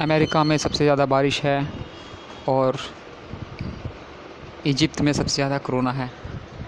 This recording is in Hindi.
अमेरिका में सबसे ज़्यादा बारिश है और इजिप्त में सबसे ज़्यादा कोरोना है।